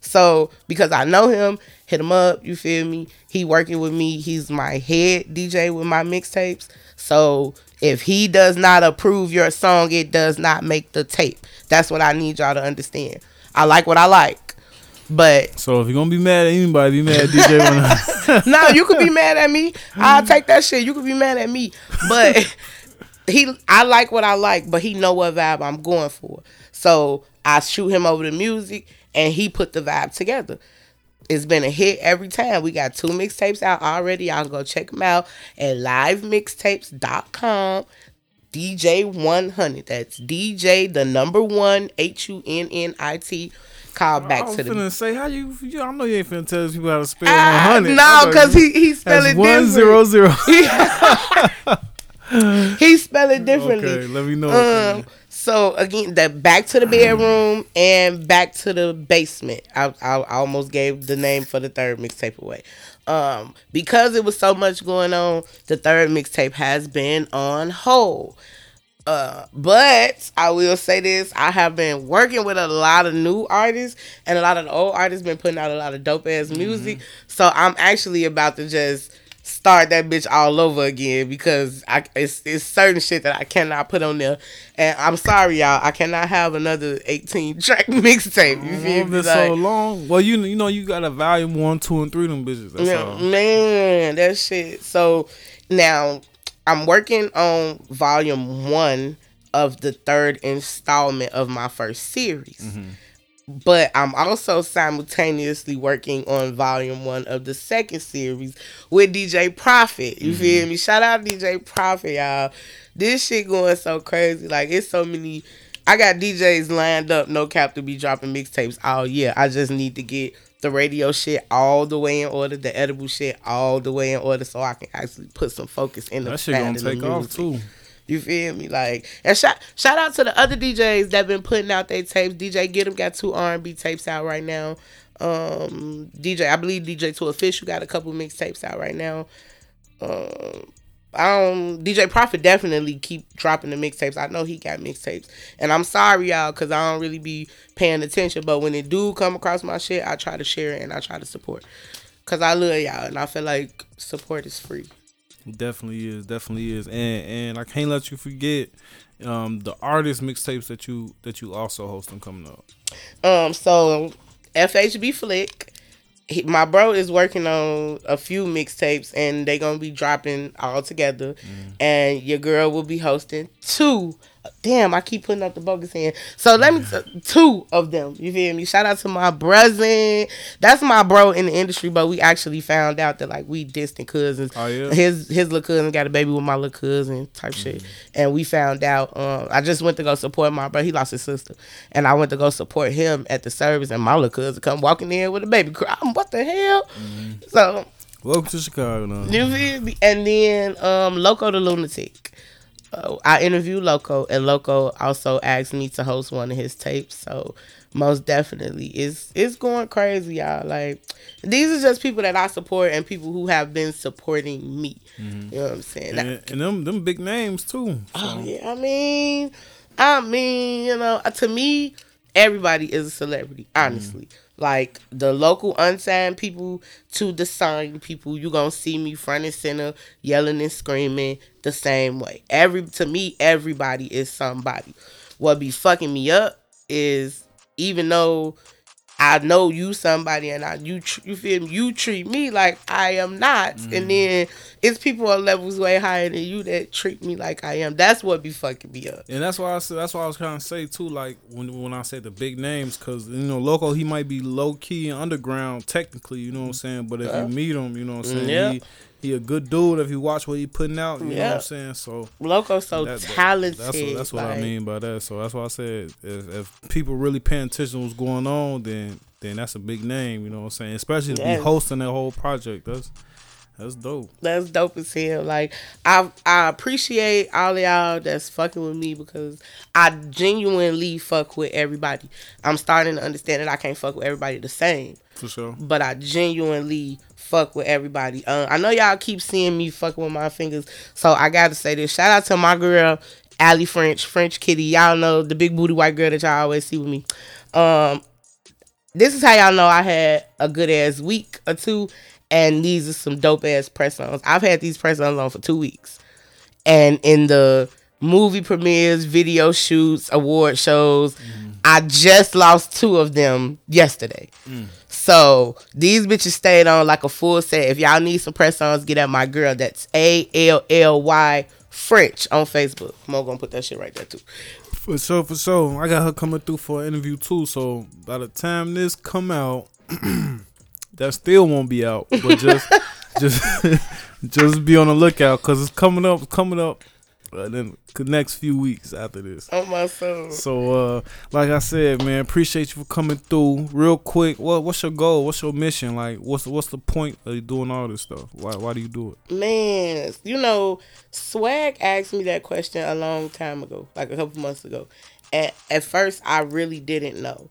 So, because I know him, hit him up, you feel me? He working with me. He's my head DJ with my mixtapes. So, if he does not approve your song, it does not make the tape. That's what I need y'all to understand. I like what I like. But so if you're gonna be mad at anybody, be mad at DJ. no, you could be mad at me. I'll take that shit. You could be mad at me, but he, I like what I like, but he know what vibe I'm going for. So I shoot him over the music, and he put the vibe together. It's been a hit every time. We got two mixtapes out already. Y'all go check them out at livemixtapes.com. DJ 100. That's DJ the number one H U N N I T call back I to the. finna say how you, you. I know you ain't finna tell these people how to spell uh, one hundred. No, because he he spell it one zero zero. he spell it differently. Okay, let me know. Um, so again, that back to the bedroom and back to the basement. I, I, I almost gave the name for the third mixtape away. Um, because it was so much going on, the third mixtape has been on hold. Uh, but I will say this: I have been working with a lot of new artists, and a lot of the old artists been putting out a lot of dope ass mm-hmm. music. So I'm actually about to just start that bitch all over again because I it's, it's certain shit that I cannot put on there. And I'm sorry, y'all, I cannot have another 18 track mixtape. You feel me? Like, so long. Well, you you know you got a volume one, two, and three them bitches. That's yeah, all. man, that shit. So now I'm working on volume one of the third installment of my first series. Mm-hmm. But I'm also simultaneously working on volume one of the second series with DJ Profit. You mm-hmm. feel me? Shout out DJ Profit, y'all. This shit going so crazy. Like it's so many I got DJs lined up, no cap to be dropping mixtapes all year. I just need to get the radio shit all the way in order, the edible shit all the way in order, so I can actually put some focus in the. That shit gonna take off too. You feel me? Like, and shout shout out to the other DJs that been putting out their tapes. DJ Get 'em got two R and B tapes out right now. Um, DJ, I believe DJ Two Official got a couple mixtapes out right now. Um, um DJ Profit definitely keep dropping the mixtapes. I know he got mixtapes. And I'm sorry y'all cuz I don't really be paying attention, but when it do come across my shit, I try to share it and I try to support. Cause I love y'all and I feel like support is free. Definitely is, definitely is, and and I can't let you forget um the artist mixtapes that you that you also host them coming up. Um, so FHB Flick, he, my bro is working on a few mixtapes, and they gonna be dropping all together. Mm. And your girl will be hosting two. Damn, I keep putting up the bogus hand. So let me t- two of them. You feel me? Shout out to my brother. That's my bro in the industry, but we actually found out that like we distant cousins. Oh, yeah? His his little cousin got a baby with my little cousin type shit, and we found out. Um, I just went to go support my brother. He lost his sister, and I went to go support him at the service, and my little cousin come walking in with a baby cry. What the hell? So Welcome to Chicago. Now. you feel me? And then um, Loco the Lunatic. Uh, I interviewed Loco, and Loco also asked me to host one of his tapes. So most definitely, it's it's going crazy, y'all. Like these are just people that I support and people who have been supporting me. You know what I'm saying? And, and them them big names too. Oh yeah, I mean, I mean, you know, to me, everybody is a celebrity. Honestly, like the local unsigned people to the signed people, you gonna see me front and center, yelling and screaming the same way. Every to me, everybody is somebody. What be fucking me up is even though I know you somebody and I you tr- you feel me, you treat me like I am not, and mm-hmm. then it's people on levels way higher than you that treat me like I am. That's what be fucking me up. And that's why I said that's why I was trying to say too. Like when when I said the big names, because you know, Loco he might be low key and underground technically. You know what I'm mm. saying? But if Yeah. you meet him, you know what I'm mm, saying. Yeah. He, he a good dude. If you watch what he putting out, you know what I'm saying. So Loco so that- talented. That's what, that's what I mean by that. So that's why I said if, if people really paying attention to what's going on, then then that's a big name. You know what I'm saying? Especially to Yeah. be hosting that whole project. That's that's dope. That's dope as hell. Like I I appreciate all of y'all that's fucking with me because I genuinely fuck with everybody. I'm starting to understand that I can't fuck with everybody the same. For sure. but I genuinely fuck with everybody. Uh, I know y'all keep seeing me fucking with my fingers, so I gotta say this. Shout out to my girl, Ally French, French Kitty. Y'all know the big booty white girl that y'all always see with me. Um, this is how y'all know I had a good ass week or two, and these are some dope ass press ons. I've had these press ons on for two weeks, and in the movie premieres, video shoots, award shows, I just lost two of them yesterday. So these bitches stayed on like a full set. If y'all need some press ons, get at my girl. That's A L L Y French on Facebook. Mo gonna put that shit right there too. For sure, for sure. I got her coming through for an interview too. So by the time this come out, that still won't be out. But just, just, just be on the lookout because it's coming up, coming up. Uh, then the next few weeks after this. On my soul. So, uh, like I said, man, appreciate you for coming through. Real quick, what what's your goal? What's your mission? Like, what's what's the point of doing all this stuff? Why why do you do it? Man, you know, Swag asked me that question a long time ago, like a couple months ago. And at first, I really didn't know.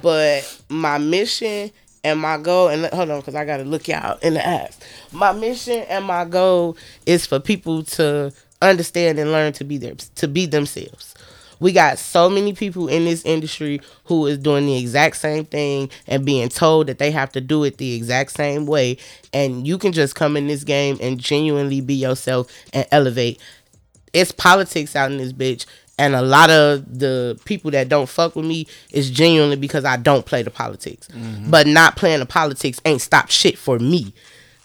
But my mission and my goal, and hold on, because I got to look y'all in the eyes. My mission and my goal is for people to understand and learn to be their to be themselves. We got so many people in this industry who is doing the exact same thing and being told that they have to do it the exact same way. And you can just come in this game and genuinely be yourself and elevate. It's politics out in this bitch. And a lot of the people that don't fuck with me is genuinely because I don't play the politics. Mm-hmm. But not playing the politics ain't stopped shit for me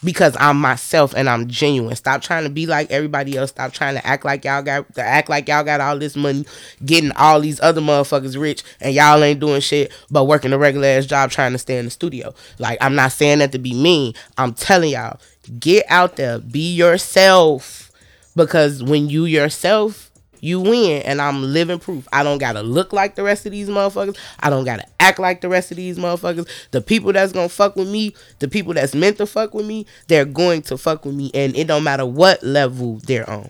because I'm myself and I'm genuine. Stop trying to be like everybody else. Stop trying to act like y'all got to act like y'all got all this money, getting all these other motherfuckers rich, and y'all ain't doing shit but working a regular ass job trying to stay in the studio. Like I'm not saying that to be mean. I'm telling y'all, get out there, be yourself, because when you yourself. You win, and I'm living proof. I don't gotta look like the rest of these motherfuckers. I don't gotta act like the rest of these motherfuckers. The people that's gonna fuck with me, the people that's meant to fuck with me, they're going to fuck with me, and it don't matter what level they're on.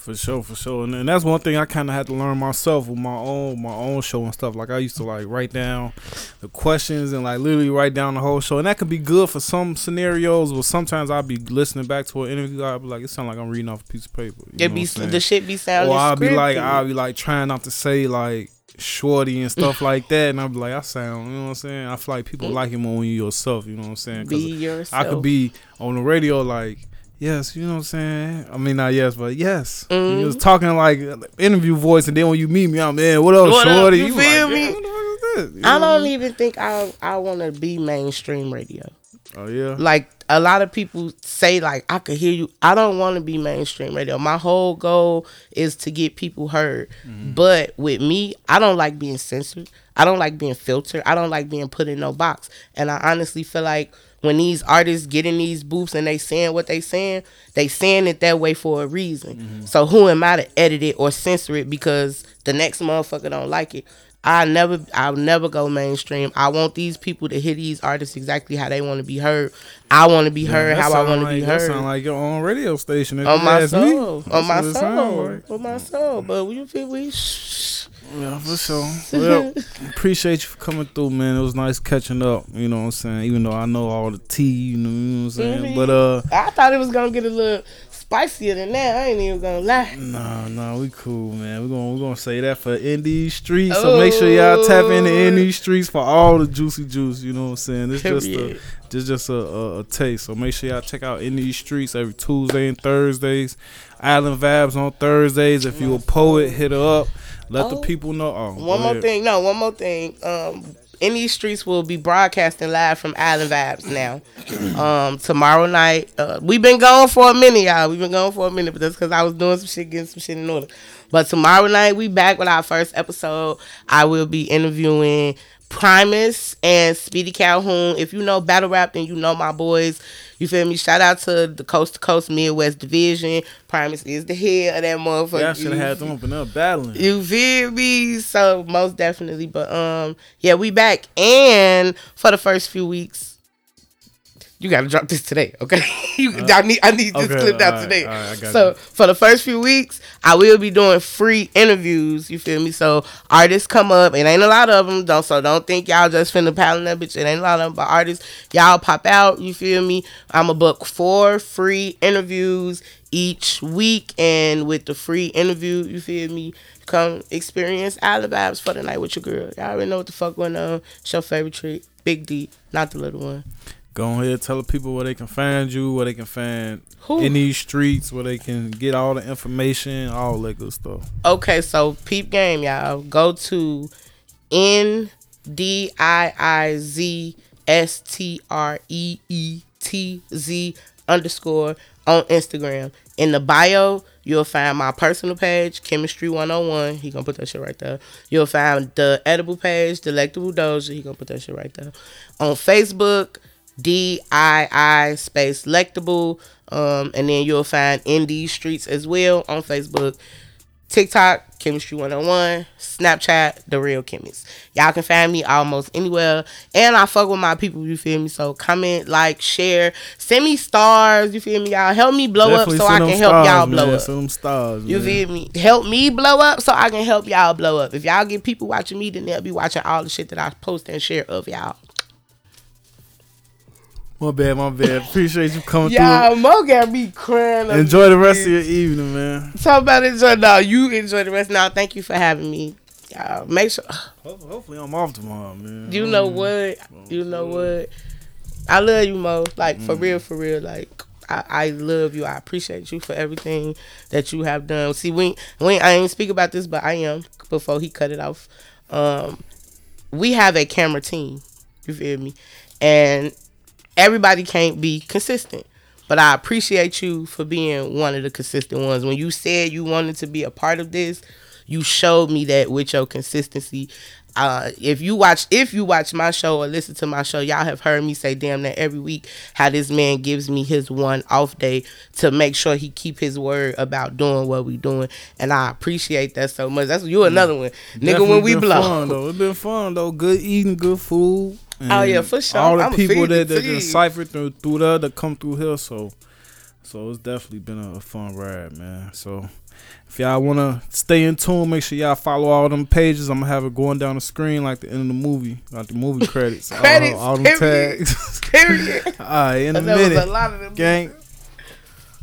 For sure, for sure, and, and that's one thing I kind of had to learn myself with my own my own show and stuff. Like I used to like write down the questions and like literally write down the whole show, and that could be good for some scenarios. But sometimes I'll be listening back to an interview, I'll be like, it sounds like I'm reading off a piece of paper. You It be the shit be sounding. or I'll be like. I'll be like trying not to say like shorty and stuff like that, and I'm like, I sound, you know what I'm saying? I feel like people mm. like it more when you yourself, you know what I'm saying? Be yourself. I could be on the radio like, yes, you know what I'm saying? I mean, not yes, but yes. Mhm. You was talking like interview voice, and then when you meet me, I'm man, what up, What up? shorty? You feel "Yeah, me? what the fuck is this?" You I don't even think I I want to be mainstream radio. Oh yeah. Like a lot of people say, like I could hear you. I don't want to be mainstream radio. My whole goal is to get people heard. Mm-hmm. But with me, I don't like being censored. I don't like being filtered. I don't like being put in no box. And I honestly feel like when these artists get in these booths and they saying what they saying, they saying it that way for a reason. Mm-hmm. So who am I to edit it or censor it because the next motherfucker don't like it? I never, I'll never go mainstream. I want these people to hear these artists exactly how they want to be heard. I want to be heard That how I want to like, be That heard sound like your own radio station. on my soul, on my what it sound soul, on my soul. But we feel we. Shh. Yeah, for sure. Well, appreciate you for coming through, man. It was nice catching up. You know what I'm saying? Even though I know all the tea, you know, you know what I'm saying. Mhm. But uh, I thought it was gonna get a little spicier than that. I ain't even gonna lie. nah, nah, we cool, man. We're gonna we're gonna say that for N' Dii's Streetz. So make sure y'all tap into Oh. N' Dii's Streetz for all the juicy juice. You know what I'm saying? It's just a just just a, a, a taste. So make sure y'all check out N' Dii's Streetz every Tuesday and Thursdays. Island Vibes on Thursdays. If you a poet, hit her up. Let the Oh. people know. Oh, One more ahead. thing, no, one more thing. Um, N' Dii's Streetz will be broadcasting live from Island Vibes now. Um, tomorrow night. Uh, we've been going for a minute, y'all. We've been going for a minute, but that's because I was doing some shit, getting some shit in order. But tomorrow night we back with our first episode. I will be interviewing Primus and Speedy Calhoun. If you know battle rap, then you know my boys. You feel me? Shout out to the Coast to Coast Midwest Division. Primus is the head of that motherfucker. Yeah, I should have had them up and up battling. you feel me? So most definitely, but um, yeah, we back, and for the first few weeks, you gotta drop this today, okay? you, uh, I need I need this okay, clipped out alright, today. got so you. for the first few weeks, I will be doing free interviews. You feel me? So artists come up, it ain't a lot of them, don't so don't think y'all just finna paddle that bitch. It ain't a lot of them, but artists, y'all pop out. You feel me? I'm a book four free interviews each week, and with the free interview, you feel me? Come experience Island vibes for the night with your girl. Y'all already know what the fuck going on. It's your favorite treat, Big D, not the little one. Go ahead, tell the people where they can find you, where they can find Who? N' Dii's Streetz, where they can get all the information, all that good stuff. Okay, so peep game, y'all. Go to N D I I Z S T R E E T Z underscore on Instagram. In the bio, you'll find my personal page, Chemistry 101. He gonna put that shit right there. You'll find the edible page, Delectable Doja. He gonna put that shit right there. On Facebook, D I I space Lectable. Um, and then you'll find N' Dii's Streetz as well on Facebook. TikTok, Chemistry 101, Snapchat, The Real Chemist. Y'all can find me almost anywhere. And I fuck with my people, you feel me? So comment, like, share, send me stars, you feel me, y'all? Help me blow Definitely up so I can help stars, y'all blow man. up. Send them stars, You man. feel me? Help me blow up so I can help y'all blow up. If y'all get people watching me, then they'll be watching all the shit that I post and share of y'all. My bad, my bad. Appreciate you coming Y'all, Mo got me crying. through. Enjoy the rest of your evening, man. Talk about enjoy now. You enjoy the rest now. Thank you for having me. Y'all, make sure. Hopefully, I'm off tomorrow, man. You know what? You know what? I love you, Mo. Like for real, for real. Like I, I love you. I appreciate you for everything that you have done. See, we we I ain't speak about this, but I am before he cut it off. Um, we have a camera team. You feel me? And everybody can't be consistent. But I appreciate you for being one of the consistent ones. When you said you wanted to be a part of this, you showed me that with your consistency. Uh, if you watch if you watch my show or listen to my show, y'all have heard me say damn that every week how this man gives me his one off day to make sure he keep his word about doing what we doing. And I appreciate that so much. That's you another one. Nigga Definitely when we been blow. Fun, though. It's been fun though. Good eating, good food. Oh, yeah, for sure. All the I'ma people that that decipher through through there that come through here. So, so it's definitely been a, a fun ride, man. So. If y'all wanna stay in tune, make sure y'all follow all them pages. I'm gonna have it going down the screen like the end of the movie, like the movie credits. Credits, all, all them period. tags. Period. all right, in a was a minute, lot of them. gang.